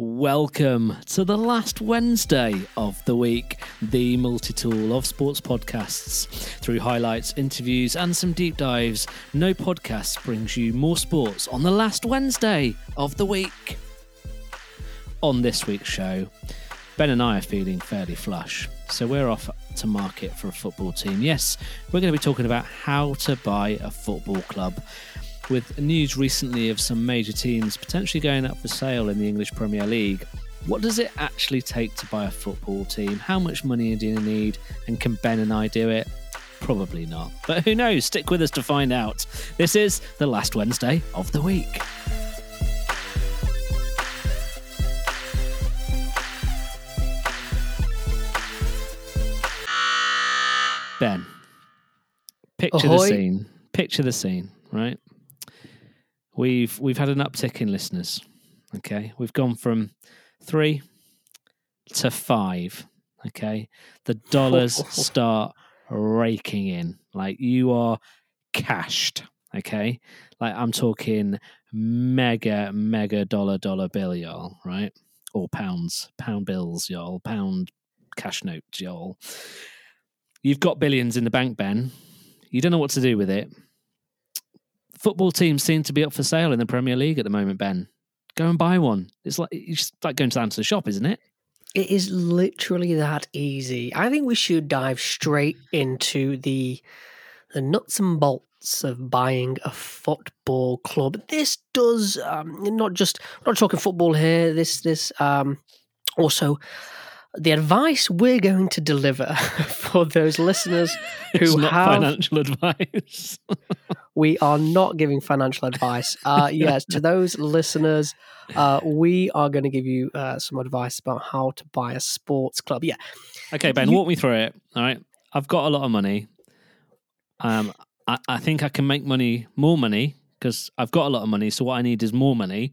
Welcome to the last Wednesday of the week, the multi tool of sports podcasts. Through highlights, interviews, and some deep dives, no podcast brings you more sports on the last Wednesday of the week. On this week's show, Ben and I are feeling fairly flush, so we're off to market for a football team. Yes, we're going to be talking about how to buy a football club with news recently of some major teams potentially going up for sale in the English Premier League. What does it actually take to buy a football team? How much money do you need? And can Ben and I do it? Probably not. But who knows? Stick with us to find out. This is the last Wednesday of the week. Ben, picture Ahoy. the scene. Picture the scene, right? We've we've had an uptick in listeners. Okay, we've gone from three to five. Okay, the dollars start raking in. Like you are cashed. Okay, like I'm talking mega mega dollar dollar bill, y'all. Right, or pounds, pound bills, y'all. Pound cash notes, y'all. You've got billions in the bank, Ben. You don't know what to do with it football teams seem to be up for sale in the Premier League at the moment, Ben. Go and buy one. It's like it's like going to the shop, isn't it? It is literally that easy. I think we should dive straight into the the nuts and bolts of buying a football club. This does um, not just not talking football here. This this um, also the advice we're going to deliver for those listeners who not have financial advice. we are not giving financial advice. Uh, yes, to those listeners, uh, we are going to give you uh, some advice about how to buy a sports club. Yeah, okay, Ben, You- walk me through it. All right, I've got a lot of money. Um, I, I think I can make money, more money, because I've got a lot of money. So what I need is more money.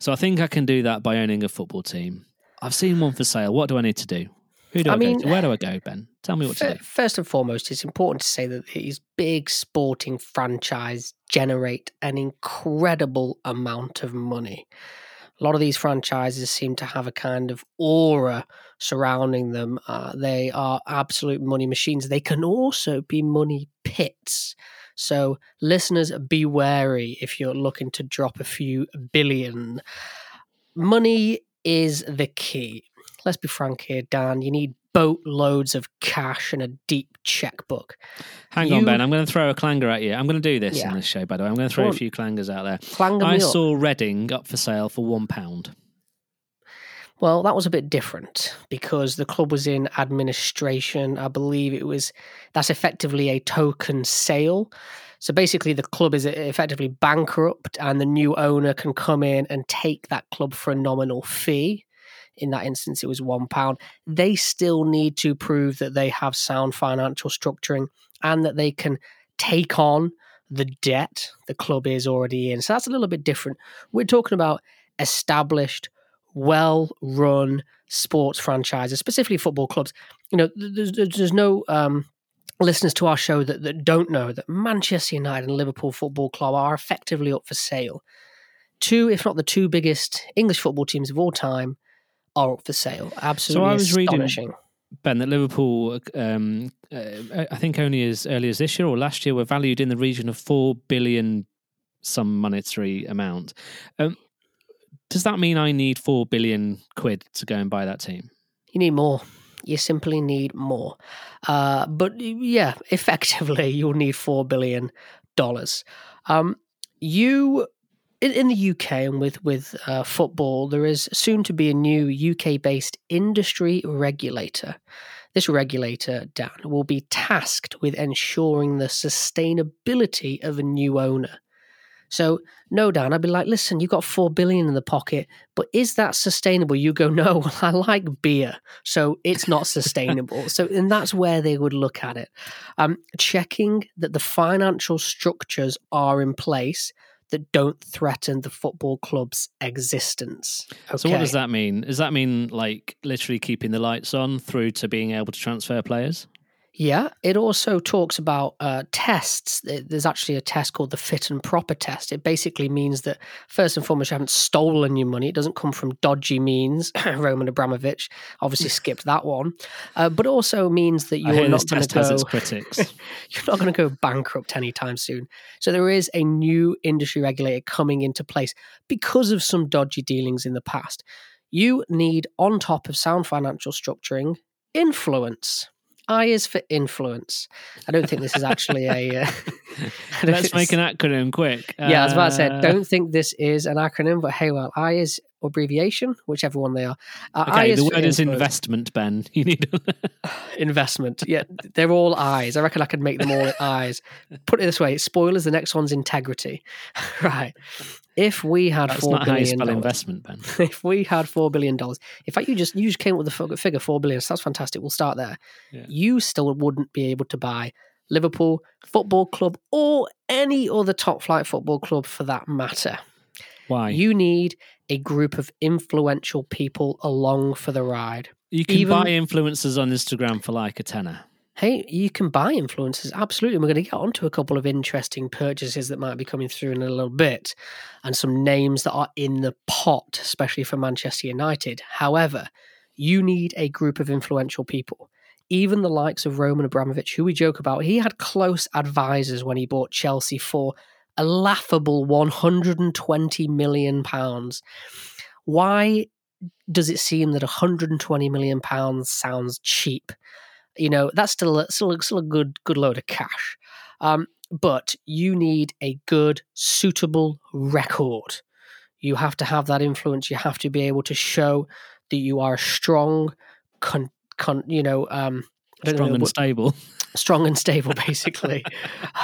So I think I can do that by owning a football team. I've seen one for sale. What do I need to do? Who do I, I mean- go to? Where do I go, Ben? Tell me what to Fir- do. First and foremost, it's important to say that these big sporting franchises generate an incredible amount of money. A lot of these franchises seem to have a kind of aura surrounding them. Uh, they are absolute money machines. They can also be money pits. So, listeners, be wary if you're looking to drop a few billion. Money is the key. Let's be frank here, Dan. You need boatloads of cash and a deep checkbook. Hang on, Ben. I'm going to throw a clanger at you. I'm going to do this Yeah. in this show, by the way. I'm going to throw Go a few clangers out there. Clang 'em I me up. saw Reading up for sale for one pound. Well, that was a bit different because the club was in administration. I believe it was that's effectively a token sale. So basically, the club is effectively bankrupt, and the new owner can come in and take that club for a nominal fee. In that instance, it was one pound. They still need to prove that they have sound financial structuring and that they can take on the debt the club is already in. So that's a little bit different. We're talking about established well run sports franchises, specifically football clubs. You know, there's, there's there's no um, listeners to our show that, that don't know that Manchester United and Liverpool Football Club are effectively up for sale. Two, if not the two biggest English football teams of all time, are up for sale. Absolutely I was reading- astonishing. Ben, that Liverpool, um, uh, I think only as early as this year or last year, were valued in the region of four billion, some monetary amount. Um, does that mean I need four billion quid to go and buy that team? You need more. You simply need more. Uh, but yeah, effectively, you'll need four billion dollars. Um, you in, in the UK and with with uh, football, there is soon to be a new UK based industry regulator. This regulator, Dan, will be tasked with ensuring the sustainability of a new owner. So, no, Dan, I'd be like, listen, you've got four billion in the pocket, but is that sustainable? You go, no, well, I like beer, so it's not sustainable. so, and that's where they would look at it. Um, checking that the financial structures are in place that don't threaten the football club's existence. So what does that mean? Does that mean like literally keeping the lights on through to being able to transfer players? Yeah, it also talks about uh, tests. There's actually a test called the fit and proper test. It basically means that first and foremost, you haven't stolen your money. It doesn't come from dodgy means. Roman Abramovich obviously skipped that one, uh, but also means that you're not going to go. critics. you're not going to go bankrupt anytime soon. So there is a new industry regulator coming into place because of some dodgy dealings in the past. You need, on top of sound financial structuring, influence. I is for influence. I don't think this is actually a. Uh, Let's make an acronym quick. Yeah, I was about to say, Uh, don't think this is an acronym, but hey, well, I is abbreviation, whichever one they are. Uh, I Okay, the word is investment, Ben. You need. investment. Yeah, they're all eyes. I reckon I could make them all eyes. Put it this way: spoilers. The next one's integrity. right. If we had That's four not how you spell dollars, investment, Ben. if we had four billion dollars, in fact, you just you just came up with the figure four billion. So that's fantastic. We'll start there. Yeah. You still wouldn't be able to buy Liverpool Football Club or any other top flight football club for that matter. Why? You need a group of influential people along for the ride. You can even- buy influencers on Instagram for like a tenner. Hey, you can buy influencers. Absolutely. We're going to get onto a couple of interesting purchases that might be coming through in a little bit and some names that are in the pot, especially for Manchester United. However, you need a group of influential people. Even the likes of Roman Abramovich, who we joke about, he had close advisors when he bought Chelsea for a laughable 120 million pounds. Why does it seem that 120 million pounds sounds cheap? You know that's still a, still, a- still a good good load of cash. Um, but you need a good suitable record. You have to have that influence. You have to be able to show that you are a strong con, con you know um Strong know and what- stable. strong and stable basically.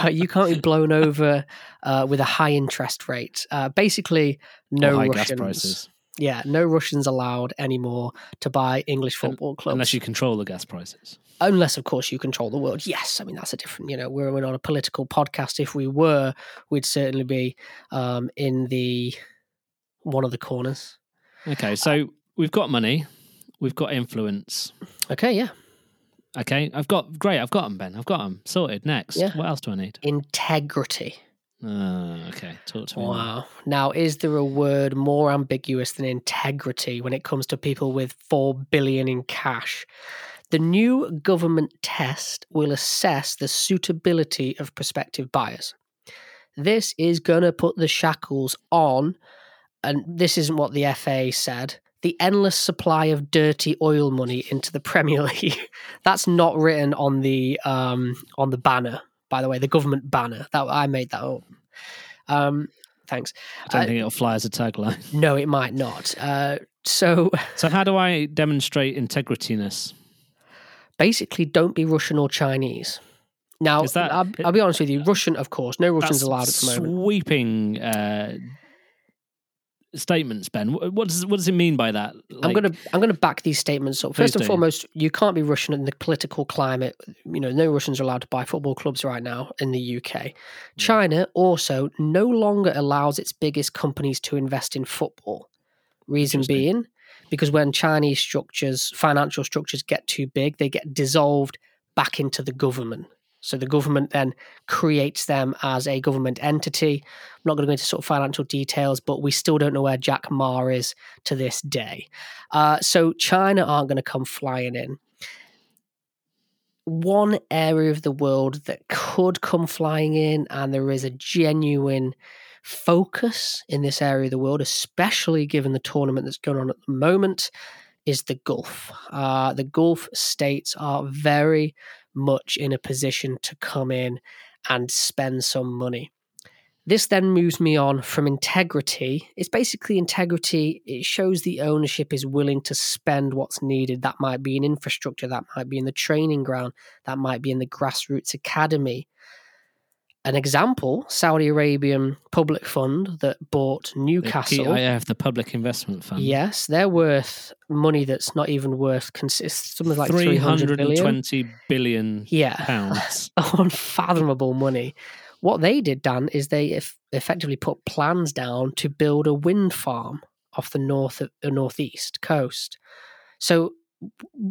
Uh, you can't be blown over uh, with a high interest rate. Uh, basically no russians gas prices. Yeah no russians allowed anymore to buy english football clubs Unless you control the gas prices. unless of course you control the world yes i mean that's a different you know we're, we're not a political podcast if we were we'd certainly be um, in the one of the corners Okay, so we've got money, we've got influence. okay yeah Okay, I've got great. I've got them, Ben. I've got them sorted. Next, Yeah. what else do I need? integrity Uh, okay, talk to me. wow now is there a word more ambiguous than integrity when it comes to people with 4 billion in cash the new government test will assess the suitability of prospective buyers this is going to put the shackles on and this isn't what the FA said. The endless supply of dirty oil money into the Premier League. That's not written on the um, on the banner. By the way, the government banner. That I made that up. Um, thanks. I don't I- think it'll fly as a tagline. No, it might not. Uh, so So, how do I demonstrate integrityness? basically, don't be Russian or Chinese. Now, that- I'll, I'll be honest with you. Russian, of course, no Russians allowed at the moment. Sweeping uh, statements, Ben. What what does what does it mean by that? I'm gonna I'm gonna back these statements up. First and do. foremost, you can't be Russian in the political climate. You know, no Russians are allowed to buy football clubs right now in the UK. China also no longer allows its biggest companies to invest in football. Reason being, because when Chinese structures, financial structures get too big, they get dissolved back into the government. So the government then creates them as a government entity. I'm not going to go into sort of financial details, but we still don't know where Jack Ma is to this day. Uh, so China aren't going to come flying in. One area of the world that could come flying in, and there is a genuine focus in this area of the world, especially given the tournament that's going on at the moment, is the Gulf. Uh, the Gulf states are very much in a position to come in and spend some money. This then moves me on from integrity. It's basically integrity. It shows the ownership is willing to spend what's needed. That might be in infrastructure, that might be in the training ground, that might be in the grassroots academy. An example Saudi Arabian public fund that bought the Newcastle. PIF, the Public Investment Fund. Yes, they're worth money that's not even worth consist something like three 300 hundred and billion. twenty billion Yeah. pounds. unfathomable money. What they did, Dan, is they eff- effectively put plans down to build a wind farm off the north of the northeast coast. So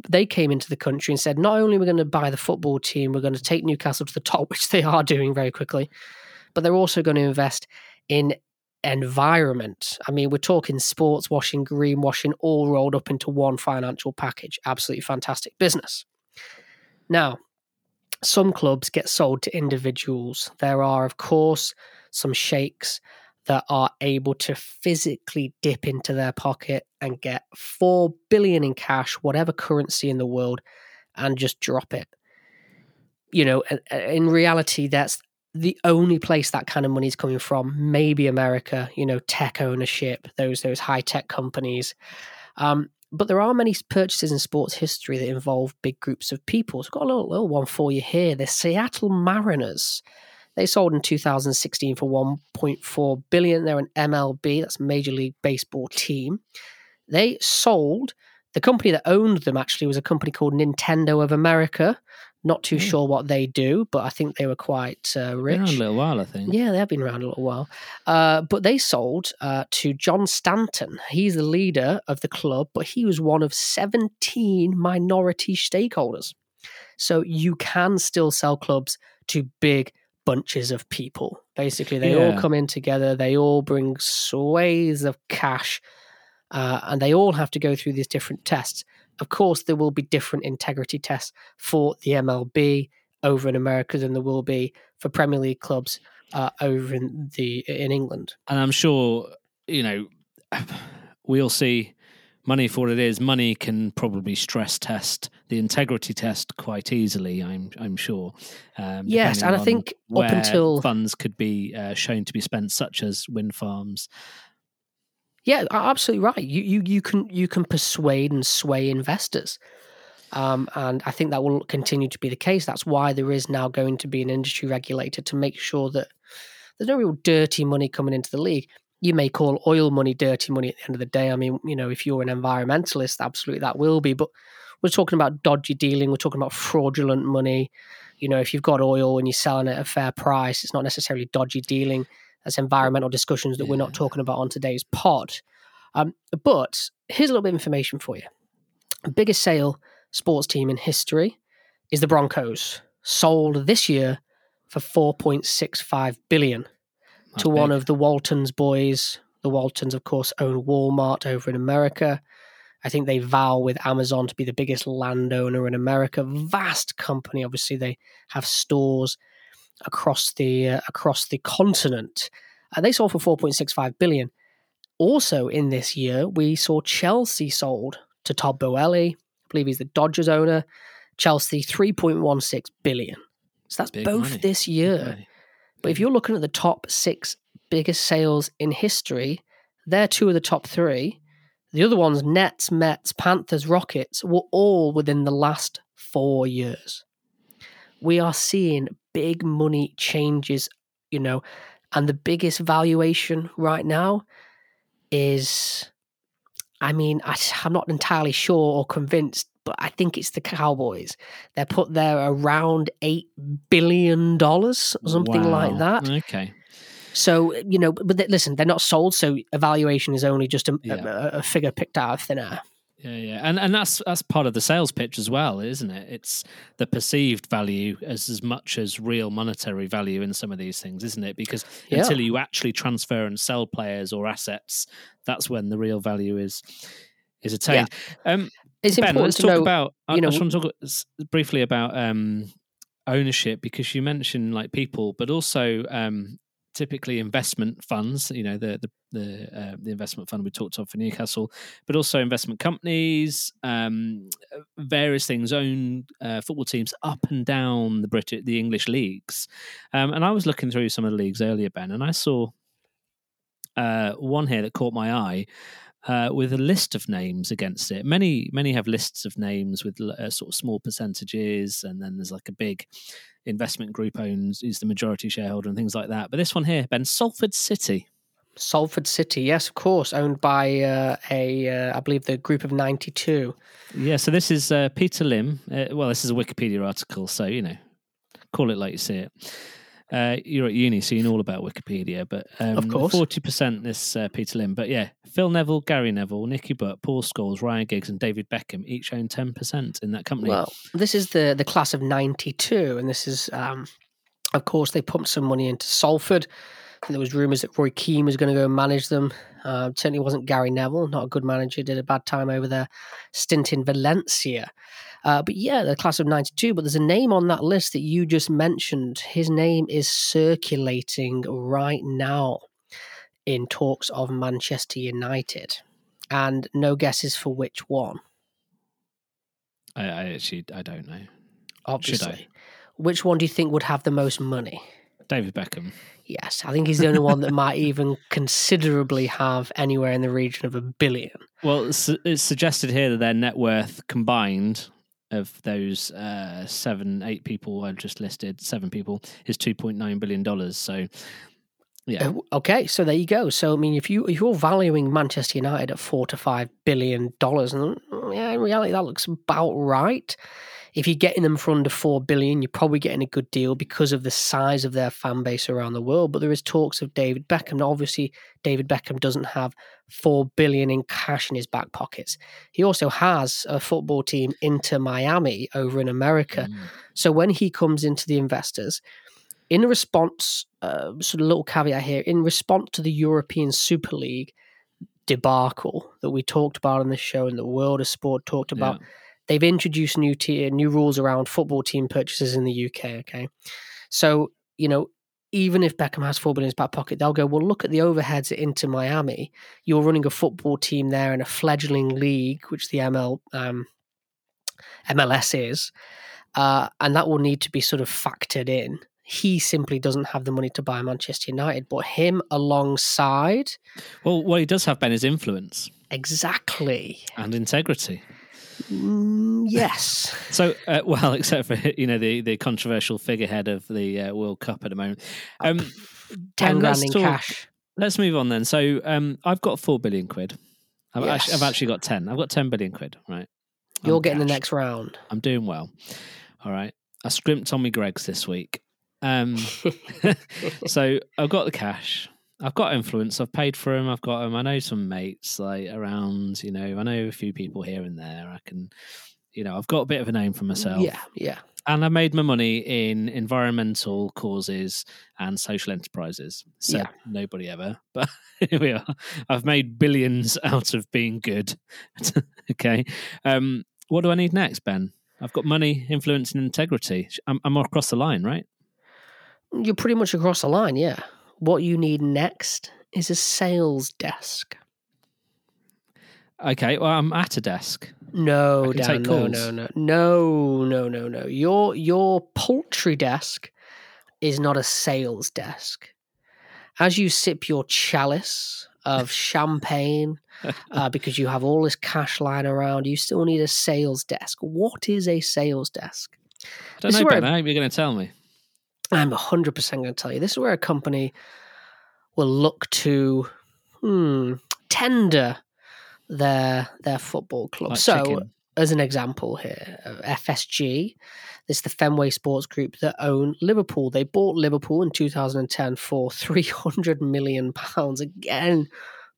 they came into the country and said, not only are we going to buy the football team, we're going to take Newcastle to the top, which they are doing very quickly, but they're also going to invest in environment. I mean, we're talking sports washing, greenwashing, all rolled up into one financial package. Absolutely fantastic business. Now, some clubs get sold to individuals. There are, of course, some sheikhs that are able to physically dip into their pocket and get 4 billion in cash, whatever currency in the world, and just drop it. You know, in reality, that's the only place that kind of money is coming from. Maybe America, you know, tech ownership, those those high tech companies. Um, but there are many purchases in sports history that involve big groups of people. So I've got a little, little one for you here. The Seattle Mariners. They sold in 2016 for 1.4 billion. They're an MLB, that's Major League Baseball team. They sold the company that owned them actually was a company called Nintendo of America. Not too mm. sure what they do, but I think they were quite uh, rich. Been around a little while, I think. Yeah, they have been around a little while. Uh, but they sold uh, to John Stanton. He's the leader of the club, but he was one of 17 minority stakeholders. So you can still sell clubs to big bunches of people. Basically, they yeah. all come in together, they all bring swathes of cash, uh, and they all have to go through these different tests. Of course, there will be different integrity tests for the MLB over in America than there will be for Premier League clubs uh, over in the in England. And I'm sure you know we'll see money for what it is. Money can probably stress test the integrity test quite easily. I'm I'm sure. Um, yes, and I think up until funds could be uh, shown to be spent, such as wind farms, yeah, absolutely right. You you you can you can persuade and sway investors. Um, and I think that will continue to be the case. That's why there is now going to be an industry regulator to make sure that there's no real dirty money coming into the league. You may call oil money dirty money at the end of the day. I mean, you know, if you're an environmentalist, absolutely that will be. But we're talking about dodgy dealing. We're talking about fraudulent money. You know, if you've got oil and you're selling it at a fair price, it's not necessarily dodgy dealing as environmental discussions that yeah. we're not talking about on today's pod. Um, but here's a little bit of information for you. Biggest sale sports team in history is the Broncos, sold this year for 4.65 billion That's to big. one of the Waltons boys. The Waltons, of course, own Walmart over in America. I think they vow with Amazon to be the biggest landowner in America. Vast company. Obviously, they have stores across the uh, across the continent. And they sold for 4.65 billion. Also in this year, we saw Chelsea sold to Todd Boehly. I believe he's the Dodgers owner. Chelsea 3.16 billion. So that's Big both money. this year. But if you're looking at the top six biggest sales in history, they're two of the top three. The other ones, Nets, Mets, Panthers, Rockets, were all within the last four years. We are seeing big money changes, you know, and the biggest valuation right now is, I mean, I, I'm not entirely sure or convinced, but I think it's the Cowboys. They're put there around $8 billion, something wow. like that. Okay. So you know, but they, listen, they're not sold, so evaluation is only just a, yeah. a, a, figure picked out of thin air. Yeah, yeah, and and that's that's part of the sales pitch as well, isn't it? It's the perceived value as as much as real monetary value in some of these things, isn't it? Because yeah. until you actually transfer and sell players or assets, that's when the real value is is attained. Yeah. Um, it's ben, important let's to talk know, about. You know, I just want to talk briefly about um, ownership because you mentioned like people, but also um, typically investment funds, you know, the the the, uh, the investment fund we talked of for Newcastle, but also investment companies, um, various things own uh, football teams up and down the British, the English leagues. Um, and I was looking through some of the leagues earlier, Ben, and I saw uh, one here that caught my eye. Uh, with a list of names against it. Many many have lists of names with uh, sort of small percentages, and then there's like a big investment group owns is the majority shareholder and things like that. But this one here, Ben Salford City. Salford City, yes, of course, owned by uh, a, uh, I believe, the group of ninety-two. Yeah, so this is uh, Peter Lim. Uh, well, this is a Wikipedia article, so you know, call it like you see it. Uh, you're at uni, so you know all about Wikipedia, but um, Of course. forty percent this uh, Peter Lim. But yeah, Phil Neville, Gary Neville, Nicky Butt, Paul Scholes, Ryan Giggs, and David Beckham each own ten percent in that company. Well, this is the the class of '92, and this is, um, of course, they pumped some money into Salford. There was rumours that Roy Keane was going to go and manage them. Uh, certainly wasn't Gary Neville, not a good manager. Did a bad time over there, stint in Valencia. Uh, but yeah, the class of '92. But there's a name on that list that you just mentioned. His name is circulating right now in talks of Manchester United, and no guesses for which one. I, I actually I don't know. obviously. Which one do you think would have the most money? David Beckham. Yes, I think he's the only one that might even considerably have anywhere in the region of a billion. Well, it's, it's suggested here that their net worth combined of those uh, seven, eight people I've just listed, seven people, is two point nine billion dollars. So, yeah, Uh, Okay, so there you go. So I mean, if you if you're valuing Manchester United at four to five billion dollars, and mm, yeah, in reality that looks about right. If you're getting them for under four billion, you're probably getting a good deal because of the size of their fan base around the world. But there is talks of David Beckham. Now, obviously, David Beckham doesn't have four billion in cash in his back pockets. He also has a football team into Miami over in America. Mm. So when he comes into the investors, in response, uh, sort of little caveat here, in response to the European Super League debacle that we talked about on this show and the world of sport talked about, Yeah. They've introduced new tier, new rules around football team purchases in the UK. Okay, so you know. Even if Beckham has four billion in his back pocket, they'll go, Well, look at the overheads into Miami. You're running a football team there in a fledgling league, which the ML um, MLS is, uh, and that will need to be sort of factored in. He simply doesn't have the money to buy Manchester United, but him alongside, Well, what he does have, Ben, is influence exactly. and integrity. Mm, yes. So, uh, well, except for you know the the controversial figurehead of the uh, World Cup at the moment. Um, Ten grand in talk- cash. Let's move on then. So, um, I've got four billion quid. I've, actually, I've actually got ten. I've got ten billion quid. Right. You're I'm getting the next round. I'm doing well. All right. I scrimped on Tommy Greggs this week. Um, so I've got the cash. I've got influence. I've paid for him. I've got him. I know some mates like around. You know, I know a few people here and there. I can, you know, I've got a bit of a name for myself. Yeah, yeah. And I made my money in environmental causes and social enterprises. So Yeah. nobody ever. But here we are. I've made billions out of being good. okay. Um, what do I need next, Ben? I've got money, influence, and integrity. I'm, I'm across the line, right? You're pretty much across the line, yeah. What you need next is a sales desk. Okay. Well, I'm at a desk. No, Dan, no, no, no, no, no, no, no. Your your poultry desk is not a sales desk. As you sip your chalice of champagne, uh, because you have all this cash lying around, you still need a sales desk. What is a sales desk? I don't This know, Ben. I hope you're going to tell me. I'm 100% going to tell you. This is where a company will look to hmm, tender their their football club. Like so, chicken. as an example here, uh, FSG, this is the Fenway Sports Group that own Liverpool. They bought Liverpool in 2010 for 300 million pounds. Again,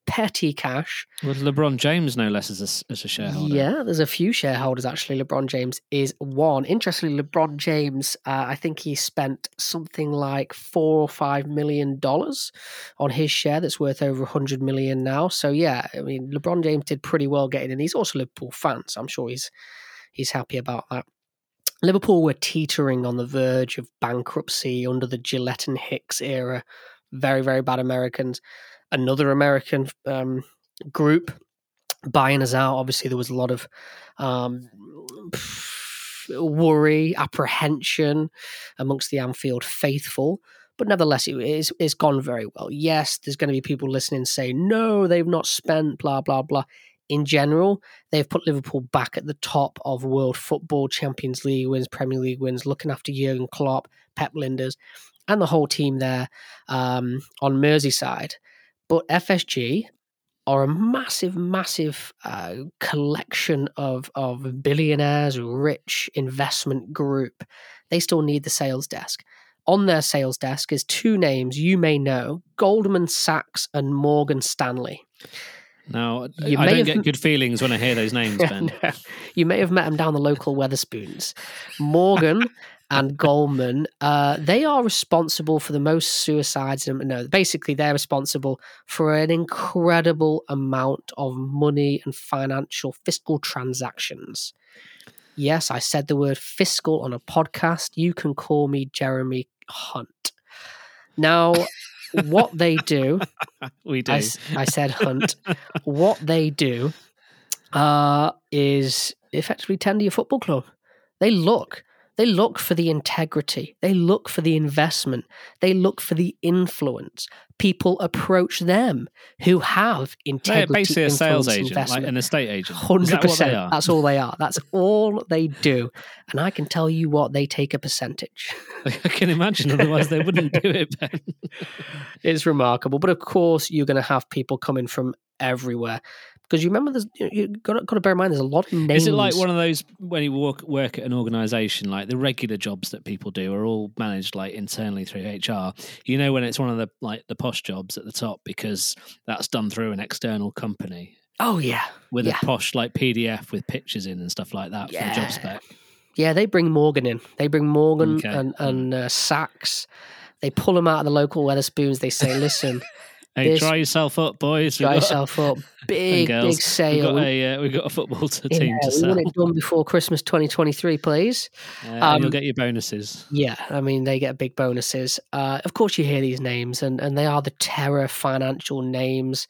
petty cash. With LeBron James, no less, as a, as a shareholder. Yeah, there's a few shareholders actually. LeBron James is one. Interestingly, LeBron James, uh, I think he spent something like four or five million dollars on his share. That's worth over a hundred million now. So yeah, I mean, LeBron James did pretty well getting in. He's also a Liverpool fan, so I'm sure he's he's happy about that. Liverpool were teetering on the verge of bankruptcy under the Gillett and Hicks era. Very, very bad Americans. Another American um, group buying us out. Obviously, there was a lot of um, worry, apprehension amongst the Anfield faithful. But nevertheless, it is, it's gone very well. Yes, there's going to be people listening saying, no, they've not spent, blah, blah, blah. In general, they've put Liverpool back at the top of world football, Champions League wins, Premier League wins, looking after Jurgen Klopp, Pep Lijnders, and the whole team there um, on Merseyside. But FSG are a massive, massive uh, collection of of billionaires, rich investment group. They still need the sales desk. on their sales desk is two names you may know Goldman Sachs and Morgan Stanley. Now, You I may don't have- get good feelings when I hear those names, Ben. No, you may have met them down the local Wetherspoons. Morgan and Goldman, uh, they are responsible for the most suicides. No, basically, they're responsible for an incredible amount of money and financial fiscal transactions. Yes, I said the word fiscal on a podcast. You can call me Jeremy Hunt. Now, what they do we do. I, I said hunt. what they do uh, is effectively tender your football club. They look. They look for the integrity. They look for the investment. They look for the influence. People approach them who have They're integrity, basically a sales agent, like an estate agent. Is Hundred that what they percent. are? That's all they are. That's all they do. And I can tell you what they take a percentage. I can imagine, otherwise they wouldn't do it, Ben. It's remarkable. But of course, you're going to have people coming from everywhere because you remember, there's you got to, got to bear in mind there's a lot of names. Is it like one of those when you work work at an organisation, like the regular jobs that people do are all managed like internally through HR? You know when it's one of the like the posh jobs at the top because that's done through an external company Oh yeah, with Yeah. a posh like PDF with pictures in and stuff like that for the job spec. yeah. They bring Morgan in. They bring Morgan Okay. and and uh, Sachs. They pull them out of the local Wetherspoons. They say, "Listen, Hey, This- dry yourself up, boys. Got- yourself up. Big big We've got a uh, we've got a football to Yeah, team to we sell, want it done before Christmas 2023, please." uh, and you'll Um, get your bonuses. Yeah, I mean they get big bonuses. Uh, of course, you hear these names, and and they are the terror financial names.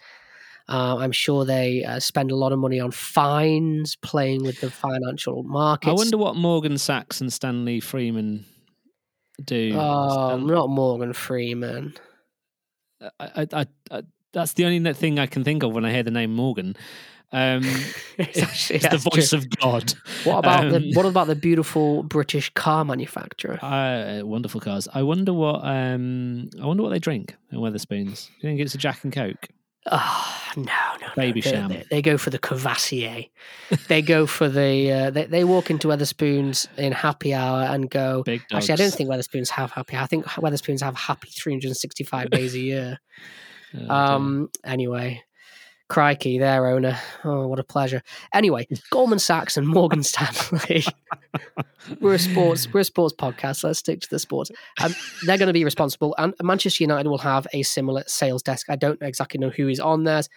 Uh, I'm sure they uh, spend a lot of money on fines, playing with the financial markets. I wonder what Morgan Sachs and Stanley Freeman do. Oh, not Morgan Freeman. I, I, I, that's the only thing I can think of when I hear the name Morgan. Um, It's actually- it's the voice true. of God. What about um, the what about the beautiful British car manufacturer? Uh, wonderful cars. I wonder what. Um, I wonder what they drink at Wetherspoons. Do you think it's a Jack and Coke? Oh, no, no, no. Baby they, sham. They, they go for the Cavassier. they go for the. Uh, they, they walk into Wetherspoons in happy hour and go. Actually, I don't think Wetherspoons have happy. I think Wetherspoons have happy 365 days a year. Oh. Um. Anyway, crikey, their owner. Oh, what a pleasure. Anyway, Goldman Sachs and Morgan Stanley. we're a sports. We're a sports podcast. Let's stick to the sports. Um, they're going to be responsible, and Manchester United will have a similar sales desk. I don't exactly know who is on theirs,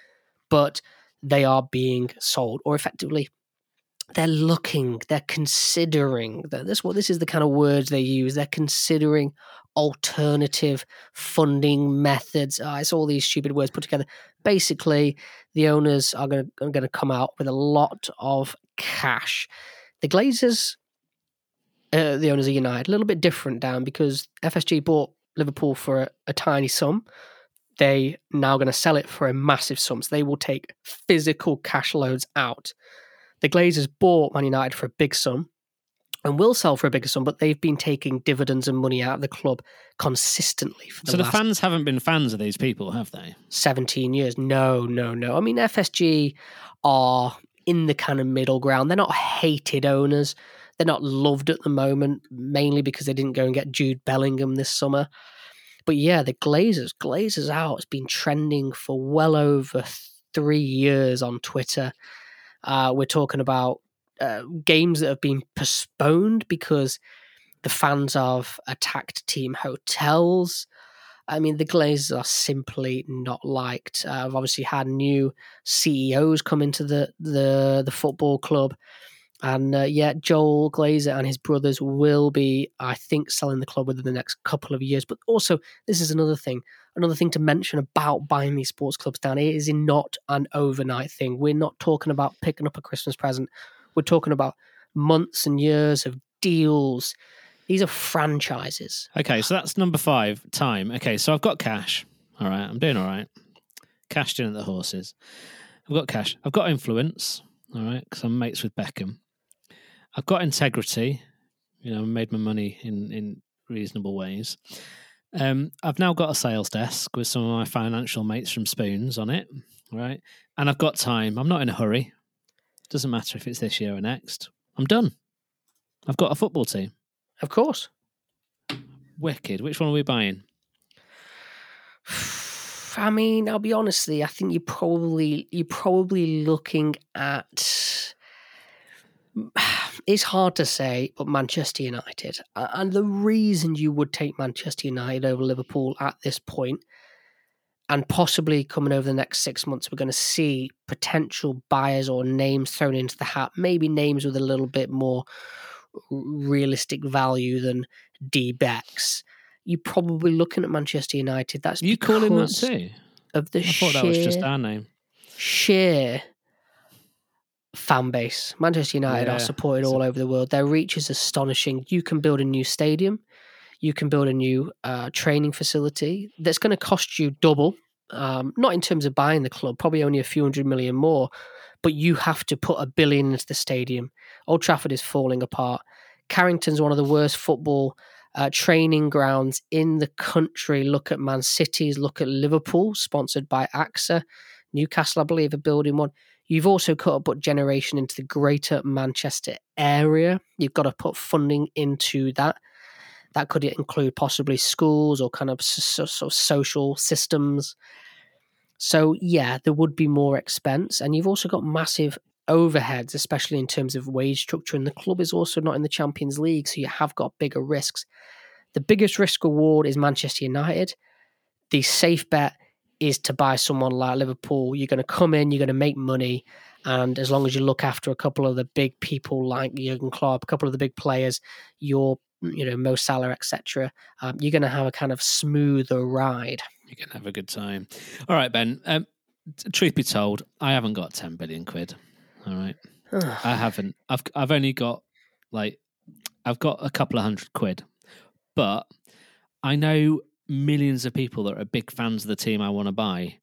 but they are being sold, or effectively. They're looking, they're considering. that This what this is the kind of words they use. They're considering alternative funding methods. Uh, it's all these stupid words put together. Basically, the owners are going to, are going to come out with a lot of cash. The Glazers, uh, the owners of United, a little bit different down because FSG bought Liverpool for a, a tiny sum. They now going to sell it for a massive sum. So they will take physical cash loads out. The Glazers bought Man United for a big sum and will sell for a bigger sum, but they've been taking dividends and money out of the club consistently for the so the fans haven't been fans of these people, have they? 17 years. No, no, no. I mean, FSG are in the kind of middle ground. They're not hated owners. They're not loved at the moment, mainly because they didn't go and get Jude Bellingham this summer. But yeah, the Glazers, Glazers out It's been trending for well over three years on Twitter. Uh, we're talking about uh, games that have been postponed because the fans have attacked team hotels. I mean, the Glazers are simply not liked. Uh, I've obviously had new CEOs come into the the, the football club, and uh, yeah, Joel Glazer and his brothers will be, I think, selling the club within the next couple of years. But also, this is another thing. Another thing to mention about buying these sports clubs down it is not an overnight thing. We're not talking about picking up a Christmas present. We're talking about months and years of deals. These are franchises. Okay, so that's number five. Time. Okay, so I've got cash. All right, I'm doing all right. Cashed in at the horses. I've got cash. I've got influence. All right, because I'm mates with Beckham. I've got integrity. You know, I made my money in in reasonable ways. Um, I've now got a sales desk with some of my financial mates from Spoons on it. Right, and I've got time. I'm not in a hurry. Doesn't matter if it's this year or next. I'm done. I've got a football team. Of course. wicked. Which one are we buying? I mean, I'll be honestly, I think you're probably you're probably looking at. It's hard to say, but Manchester United, and the reason you would take Manchester United over Liverpool at this point, and possibly coming over the next six months, we're going to see potential buyers or names thrown into the hat. Maybe names with a little bit more realistic value than D Becks you're probably looking at Manchester United. That's you call him that too. Of the I sheer, thought that was just our name. Sheer fan base. Manchester United yeah. are supported all over the world. Their reach is astonishing. You can build a new stadium. You can build a new uh, training facility that's going to cost you double. Um, not in terms of buying the club, probably only a few hundred million more, but you have to put a billion into the stadium. Old Trafford is falling apart. Carrington's one of the worst football uh, training grounds in the country. Look at Man City's, look at Liverpool, sponsored by AXA. Newcastle, I believe, are building one. You've also got to put generation into the greater Manchester area. You've got to put funding into that. That could include possibly schools or kind of so, so social systems. So, yeah, there would be more expense. And you've also got massive overheads, especially in terms of wage structure. And the club is also not in the Champions League, so you have got bigger risks. The biggest risk reward is Manchester United. The safe bet is to buy someone like Liverpool. You're going to come in, you're going to make money, and as long as you look after a couple of the big people like Jurgen Klopp, a couple of the big players, you're you know Mo Salah, etc. Um, you're going to have a kind of smoother ride. You're going to have a good time. All right, Ben. Um, truth be told, I haven't got ten billion quid. All right. I haven't. I've I've only got like I've got a couple of hundred quid, but I know millions of people that are big fans of the team I want to buy.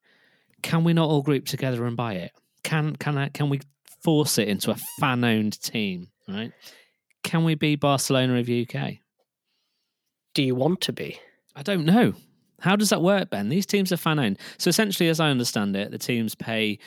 Can we not all group together and buy it? Can can I, can we force it into a fan owned team? Right? Can we be Barcelona of UK? Do you want to be? I don't know. How does that work, Ben? These teams are fan owned. So essentially, as I understand it, the teams pay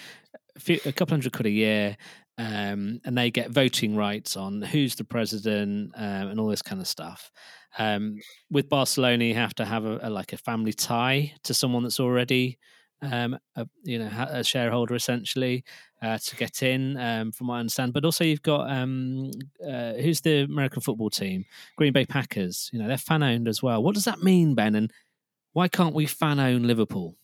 a, few, a couple hundred quid a year, um, and they get voting rights on who's the president um, and all this kind of stuff. Um, with Barcelona, you have to have a, a, like a family tie to someone that's already, um, a, you know, a shareholder essentially uh, to get in, um, from what I understand. But also, you've got um, uh, who's the American football team, Green Bay Packers. You know, they're fan owned as well. What does that mean, Ben? And why can't we fan own Liverpool?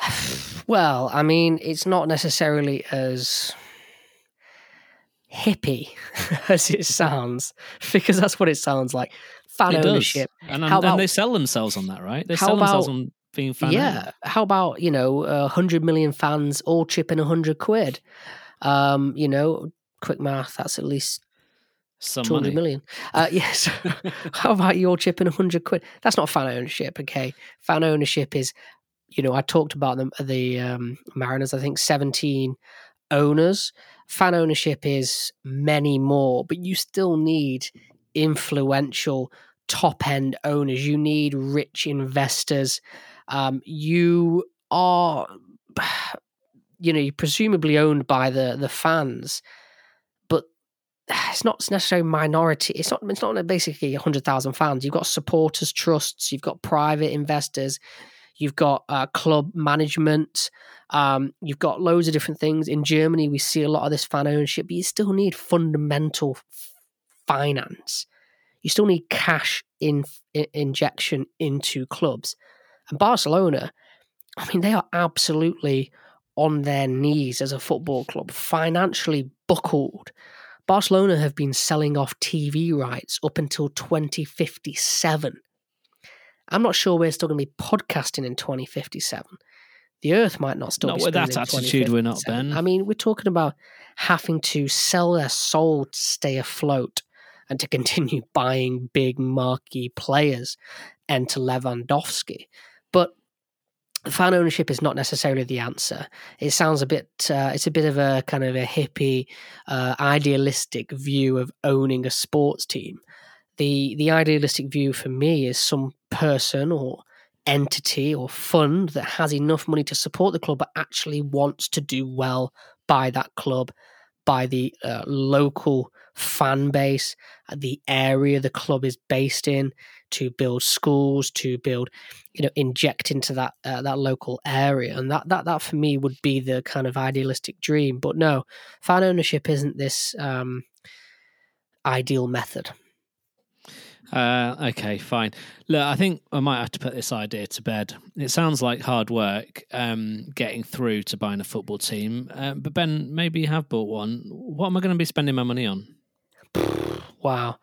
Well, I mean, it's not necessarily as hippie as it sounds, because that's what it sounds like. Fan it ownership. And, and, about, they sell themselves on that, right? They sell about, themselves on being fan. Yeah. How about you know, a hundred million fans all chipping hundred quid? Um, you know, quick math. That's at least some 200 money. million. Uh, yes. How about your chipping 100 quid? That's not fan ownership, okay? Fan ownership is you know, I talked about them the um, Mariners. I think seventeen owners. Fan ownership is many more, but you still need influential top end owners. You need rich investors. Um, you are, you know, you're presumably owned by the the fans, but it's not necessarily minority. It's not. It's not basically hundred thousand fans. You've got supporters trusts. You've got private investors. You've got uh, club management. Um, you've got loads of different things. In Germany, we see a lot of this fan ownership, but you still need fundamental f- finance. You still need cash in, in, injection into clubs. And Barcelona, I mean, they are absolutely on their knees as a football club, financially buckled. Barcelona have been selling off TV rights up until 2057. I'm not sure we're still going to be podcasting in 2057. The Earth might not still not be with that attitude. We're not, Ben. I mean, we're talking about having to sell their soul to stay afloat and to continue buying big marquee players. Enter Lewandowski, but fan ownership is not necessarily the answer. It sounds a bit, uh, it's a bit of a kind of a hippie, uh, idealistic view of owning a sports team. The the idealistic view for me is some person or entity or fund that has enough money to support the club but actually wants to do well by that club by the uh, local fan base, uh, the area the club is based in, to build schools, to build, you know, inject into that uh, that local area, and that that that for me would be the kind of idealistic dream. But no, fan ownership isn't this um, ideal method. Uh, okay, fine. Look, I think I might have to put this idea to bed. It sounds like hard work um, getting through to buying a football team. Uh, but Ben, maybe you have bought one. What am I going to be spending my money on? wow.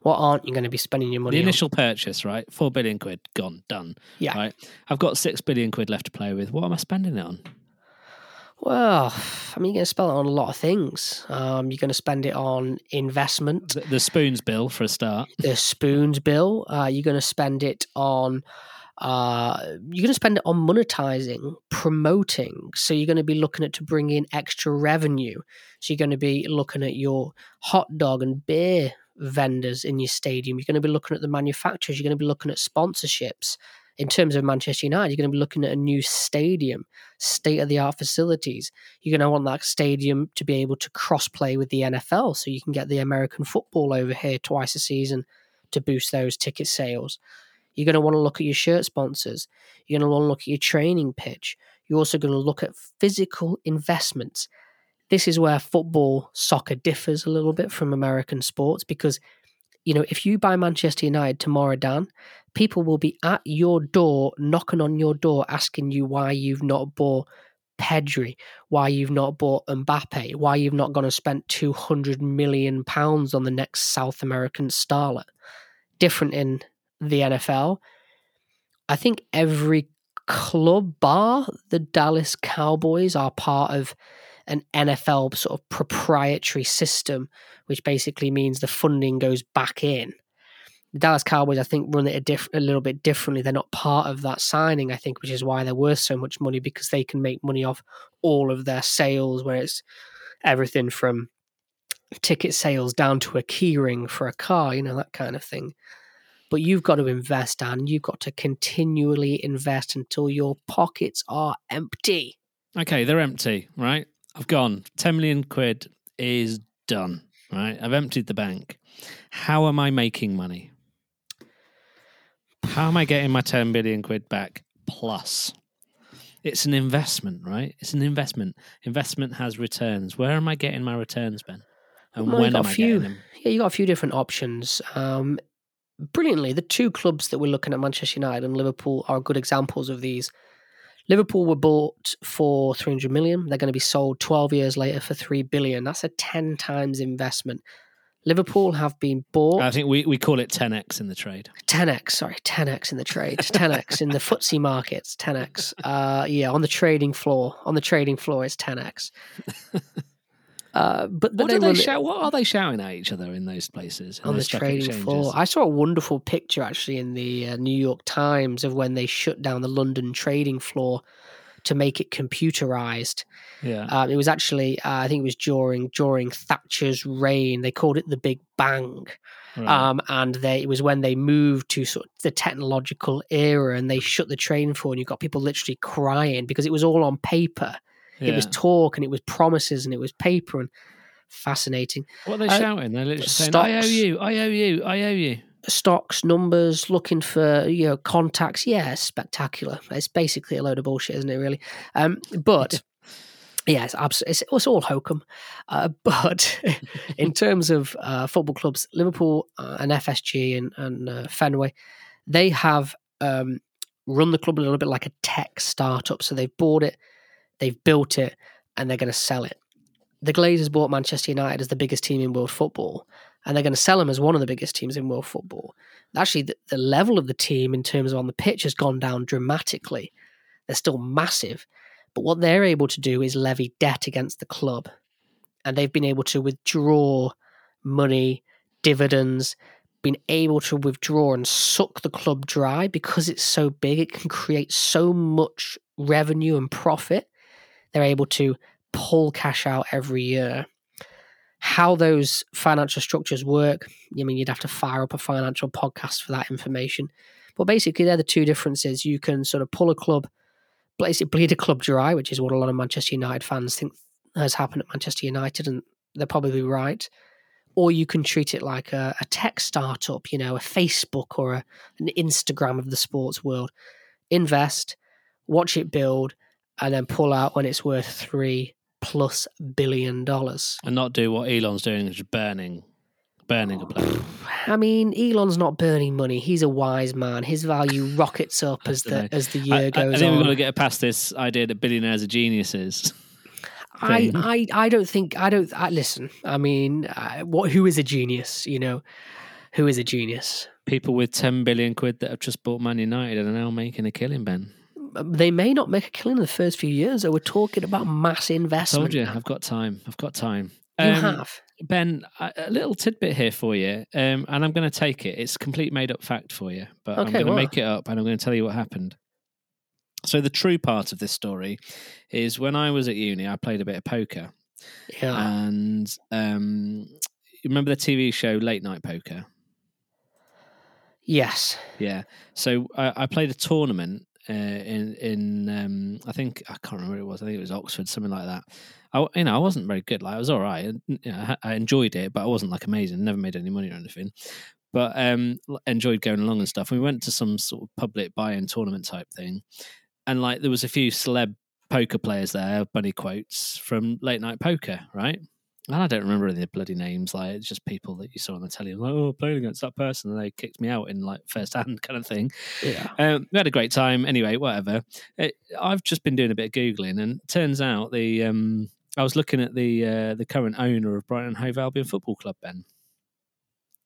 What aren't you going to be spending your money on? The on? initial purchase, right? Four billion quid, gone, done. Yeah. Right. I've got six billion quid left to play with. What am I spending it on? Well, I mean, you're going to spend it on a lot of things. Um, you're going to spend it on investment, The, the spoons bill for a start. the spoons bill. Uh, you're going to spend it on. Uh, you're going to spend it on monetizing, promoting. So you're going to be looking at to bring in extra revenue. So you're going to be looking at your hot dog and beer vendors in your stadium. You're going to be looking at the manufacturers. You're going to be looking at sponsorships. In terms of Manchester United, you're going to be looking at a new stadium, state of the art facilities. You're going to want that stadium to be able to cross play with the NFL so you can get the American football over here twice a season to boost those ticket sales. You're going to want to look at your shirt sponsors. You're going to want to look at your training pitch. You're also going to look at physical investments. This is where football, soccer differs a little bit from American sports because, you know, if you buy Manchester United tomorrow, Dan, people will be at your door, knocking on your door, asking you why you've not bought Pedri, why you've not bought Mbappe, why you've not gone and spent two hundred million pounds on the next South American starlet. Different in the NFL. I think every club bar the Dallas Cowboys are part of an NFL sort of proprietary system, which basically means the funding goes back in. The Dallas Cowboys, I think, run it a, diff- a little bit differently. They're not part of that signing, I think, which is why they're worth so much money because they can make money off all of their sales, where it's everything from ticket sales down to a keyring for a car, you know, that kind of thing. But you've got to invest, and you've got to continually invest until your pockets are empty. Okay, they're empty, right? I've gone. 10 million quid is done, right? I've emptied the bank. How am I making money? How am I getting my 10 billion quid back plus? It's an investment, right? It's an investment. Investment has returns. Where am I getting my returns, Ben? And Well, when got am a I few. getting them? Yeah, you got a few different options. Um, brilliantly, the two clubs that we're looking at, Manchester United and Liverpool, are good examples of these. Liverpool were bought for 300 million. They're going to be sold 12 years later for 3 billion. That's a 10 times investment. Liverpool have been bought I think we, we call it 10x in the trade. 10x, sorry, 10x in the trade, 10x in the FTSE markets, 10x. Uh, yeah, on the trading floor, on the trading floor, it's 10x. Uh, but, What do they shout? What are they shouting at each other in those places? in on the those trading floor. I saw a wonderful picture actually in the uh, New York Times of when they shut down the London trading floor to make it computerized. Yeah. Um, it was actually, uh, I think it was during during Thatcher's reign. They called it the Big Bang, right. um, and they it was when they moved to sort of the technological era and they shut the trading floor, and you got people literally crying because it was all on paper. It was talk and it was promises and it was paper and fascinating. What are they uh, shouting? They're literally saying, I owe stocks. you, I owe you, I owe you. stocks, numbers, looking for you know contacts. Yeah, spectacular. It's basically a load of bullshit, isn't it? Really, um, but yeah, it's absolutely it's, it's all hokum. Uh, but in terms of uh, football clubs, Liverpool uh, and FSG and, and uh, Fenway, they have um, run the club a little bit like a tech startup. So they've bought it, they've built it, and they're going to sell it. The Glazers bought Manchester United as the biggest team in world football and they're going to sell them as one of the biggest teams in world football. Actually, the, the level of the team in terms of on the pitch has gone down dramatically. They're still massive, but what they're able to do is levy debt against the club, and they've been able to withdraw money, dividends, been able to withdraw and suck the club dry because it's so big. It can create so much revenue and profit. They're able to pull cash out every year how those financial structures work. I mean, you'd have to fire up a financial podcast for that information. But basically, they're the two differences. You can sort of pull a club, basically bleed a club dry, which is what a lot of Manchester United fans think has happened at Manchester United, and they're probably right. Or you can treat it like a, a tech startup, you know, a Facebook or a, an Instagram of the sports world. Invest, watch it build, and then pull out when it's worth three plus billion dollars. And not do what Elon's doing, which is burning, burning a plane. I mean, Elon's not burning money. He's a wise man. His value rockets up as the as the year I, I, goes I think on. we've got to get past this idea that billionaires are geniuses. I. I, I don't think I don't. I, listen, I mean, uh, what? Who is a genius? You know, who is a genius? People with 10 billion quid that have just bought Man United and are now making a killing, Ben. They may not make a killing in the first few years. So we're talking about mass investment. Told you, I've got time. I've got time. You Um, have. Ben, a little tidbit here for you, um, and I'm going to take it. It's a complete made up fact for you, but I'm going to make it up and I'm going to tell you what happened. So, the true part of this story is when I was at uni, I played a bit of poker. Yeah. And um, you remember the TV show Late Night Poker? yes. Yeah. So, I, I played a tournament. Uh, in in um, I think I can't remember it was. I think it was Oxford, something like that. I you know I wasn't very good. Like I was all right. and, You know, I I enjoyed it, but I wasn't like amazing. Never made any money or anything. But um, enjoyed going along and stuff. We went to some sort of public buy-in tournament type thing, and like there was a few celeb poker players there, bunny quotes from late night poker, right? And I don't remember any bloody names. Like it's just people that you saw on the telly. Like, oh, playing against that person, and they kicked me out in like first hand kind of thing. Yeah. Um, we had a great time. Anyway, whatever. It, I've just been doing a bit of googling, and it turns out the um, I was looking at the uh, the current owner of Brighton Hove Albion Football Club. Ben,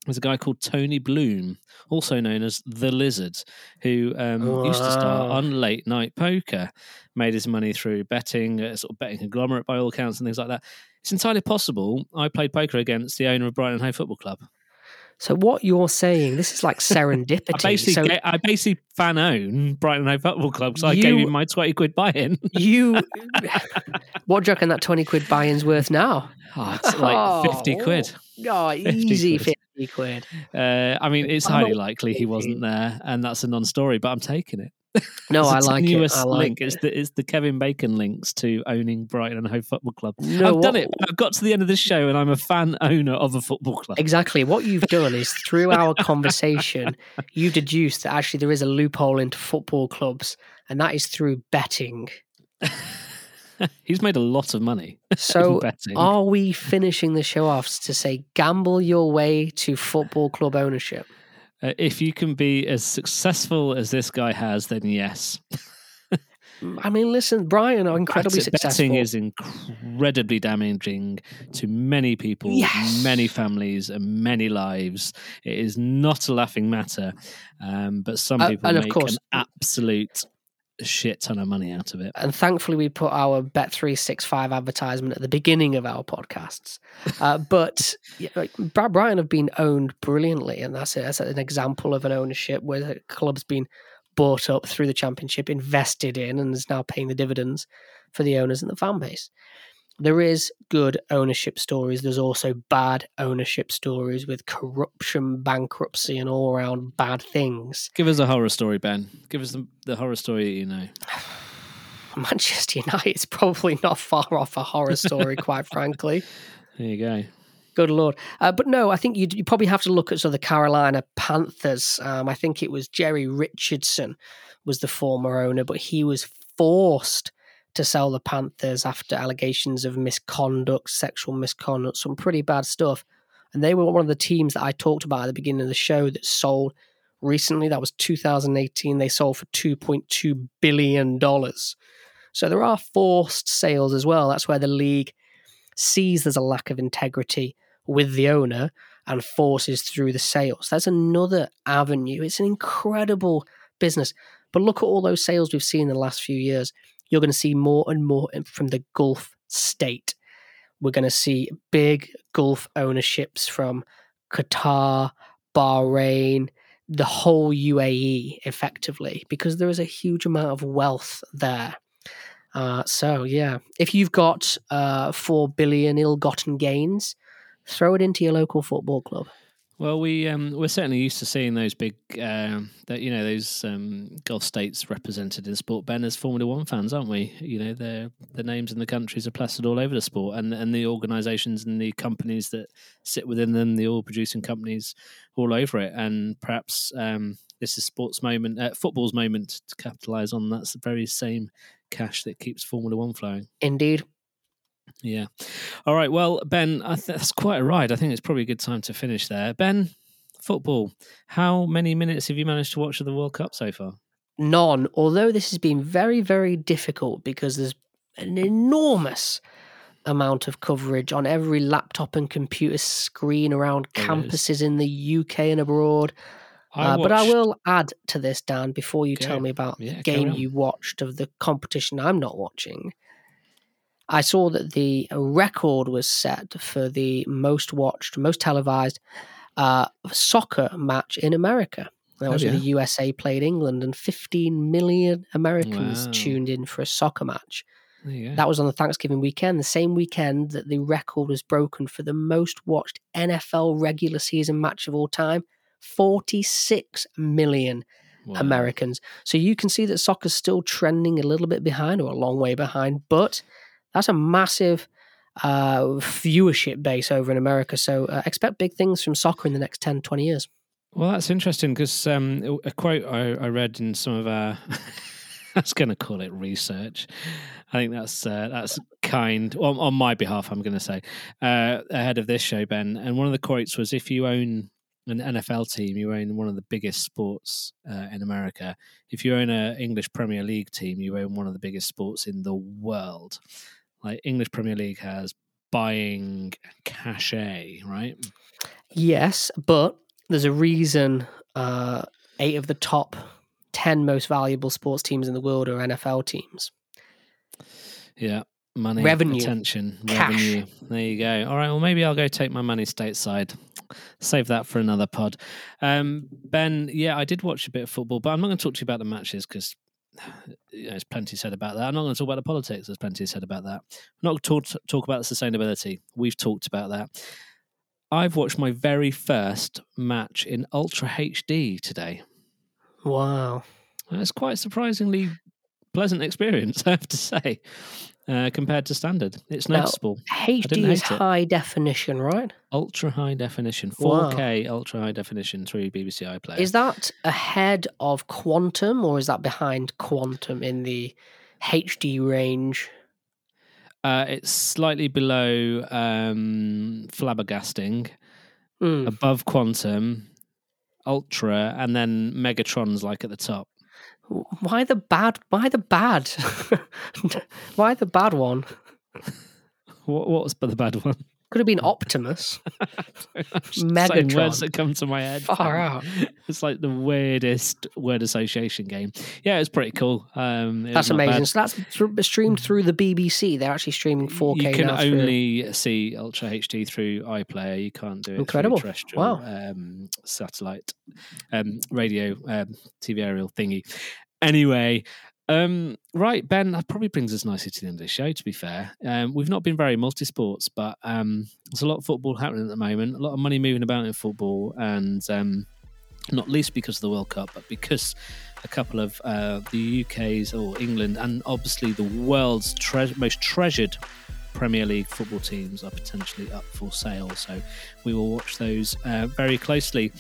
there's a guy called Tony Bloom, also known as the Lizard, who um, used to star on late night poker, made his money through betting, a sort of betting conglomerate by all accounts, and things like that. It's entirely possible I played poker against the owner of Brighton Hove Football Club. So what you're saying, this is like I serendipity. basically, so ga- I basically fan own Brighton & Hove Football Club because I gave You- him my 20 quid buy in. you, what do you reckon that twenty quid buy-in's worth now? Oh, it's like 50 quid. Oh, 50 easy quid. fifty quid. Uh, I mean, it's Oh, highly likely he wasn't there, and that's a non story, but I'm taking it. No, I like it. I like link. it. It's the, it's the Kevin Bacon links to owning Brighton and Hove Football Club. No, I've what- done it. I've got to the end of this show, and I'm a fan owner of a football club. Exactly. What you've done is through our conversation, you've deduced that actually there is a loophole into football clubs, and that is through betting. He's made a lot of money. So, are we finishing the show off to say gamble your way to football club ownership? Uh, if you can be as successful as this guy has, then yes. I mean, listen, Brighton are incredibly Bet- successful. Betting is incredibly damaging to many people, Yes. many families, and many lives. It is not a laughing matter, um, but some Uh, people and of make course- an absolute shit ton of money out of it. and thankfully we put our bet 365 advertisement at the beginning of our podcasts. Uh, but yeah, like, Bri- Brighton have been owned brilliantly and that's, a, that's an example of an ownership where the club's been bought up through the championship invested in and is now paying the dividends for the owners and the fan base there is good ownership stories there's also bad ownership stories with corruption bankruptcy and all around bad things Give us a horror story, Ben. Give us the, the horror story that you know. manchester united is probably not far off a horror story quite frankly There you go. Good lord! Uh, but no, I think you you probably have to look at sort of the Carolina Panthers. Um, I think it was Jerry Richardson was the former owner, but he was forced to sell the Panthers after allegations of misconduct, sexual misconduct, some pretty bad stuff. And they were one of the teams that I talked about at the beginning of the show that sold recently. That was 2018. They sold for 2.2 billion dollars. So there are forced sales as well. That's where the league sees there's a lack of integrity with the owner and forces through the sales. That's another avenue. It's an incredible business. But look at all those sales we've seen in the last few years. You're going to see more and more from the Gulf state. We're going to see big Gulf ownerships from Qatar, Bahrain, the whole UAE, effectively, because there is a huge amount of wealth there. Uh, so yeah, if you've got uh, four billion ill-gotten gains, throw it into your local football club. Well, we um, we're certainly used to seeing those big, uh, that you know, those um, Gulf states represented in sport. Ben, as Formula One fans, aren't we? You know, the the names and the countries are plastered all over the sport, and and the organisations and the companies that sit within them, the oil producing companies, all over it. And perhaps um, this is sports moment, uh, football's moment to capitalise on. That's the very same cash that keeps Formula One flowing. Indeed. Yeah. All right. Well, Ben, th- that's quite a ride. I think it's probably a good time to finish there. Ben, football. How many minutes have you managed to watch of the World Cup so far? None. Although this has been very, very difficult because there's an enormous amount of coverage on every laptop and computer screen around There campuses is. in the UK and abroad. I Uh, but I will add to this, Dan, before you tell me about Yeah, the game you watched of the competition I'm not watching. I saw that the record was set for the most watched, most televised uh, soccer match in America. That Oh, was when yeah? the USA played England, and 15 million Americans Wow. tuned in for a soccer match. There you go. That was on the Thanksgiving weekend, the same weekend that the record was broken for the most watched NFL regular season match of all time 46 million Wow. Americans. So you can see that soccer's still trending a little bit behind or a long way behind, but that's a massive uh, viewership base over in America. So uh, expect big things from soccer in the next 10, 20 years. Well, that's interesting because um, a quote I, I read in some of our, was going to call it research. I think that's uh, that's kind on, on my behalf. I'm going to say uh, ahead of this show, Ben. And one of the quotes was, "If you own an NFL team, you own one of the biggest sports uh, in America. If you own an English Premier League team, you own one of the biggest sports in the world. Like English Premier League has buying cachet, right? Yes, but there's a reason uh, eight of the top 10 most valuable sports teams in the world are NFL teams. Yeah. Money, Revenue. attention, Cash. revenue. There you go. All right. Well, maybe I'll go take my money stateside. Save that for another pod. Um, ben, yeah, I did watch a bit of football, but I'm not going to talk to you about the matches because you know, there's plenty said about that. I'm not going to talk about the politics. There's plenty said about that. I'm not going to talk, talk about the sustainability. We've talked about that. I've watched my very first match in Ultra HD today. Wow. that's quite a surprisingly pleasant experience, I have to say, uh, compared to standard. It's Now- noticeable. HD is hate it. high definition, right? Ultra high definition, 4K ultra high definition through BBC iPlayer. Is that ahead of Quantum or is that behind Quantum in the HD range? uh, it's slightly below um, flabbergasting, Hmm. above quantum, ultra, and then Megatron's like at the top. Why the bad? Why the bad? why the bad one? What, what was the bad one? Could have been Optimus. Saying Megatron. words that come to my head. Far out. It's like the weirdest word association game. Yeah, it was pretty cool. Um, it That's amazing. So that's thr- streamed through the BBC. They're actually streaming 4K You can now. through- only see Ultra HD through iPlayer. You can't do it Incredible. through terrestrial Wow. um, satellite um, radio um, TV aerial thingy. Anyway, um, right, Ben, that probably brings us nicely to the end of the show, to be fair. Um, we've not been very multi sports, but um, there's a lot of football happening at the moment, a lot of money moving about in football, and um, not least because of the World Cup, but because a couple of uh, the UK's or England and obviously the world's tre- most treasured Premier League football teams are potentially up for sale. So we will watch those uh, very closely.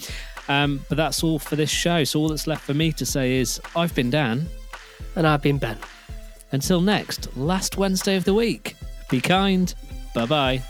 Um, but that's all for this show. So all that's left for me to say is I've been Dan. And I've been Ben. Until next, last Wednesday of the week. Be kind. Bye bye.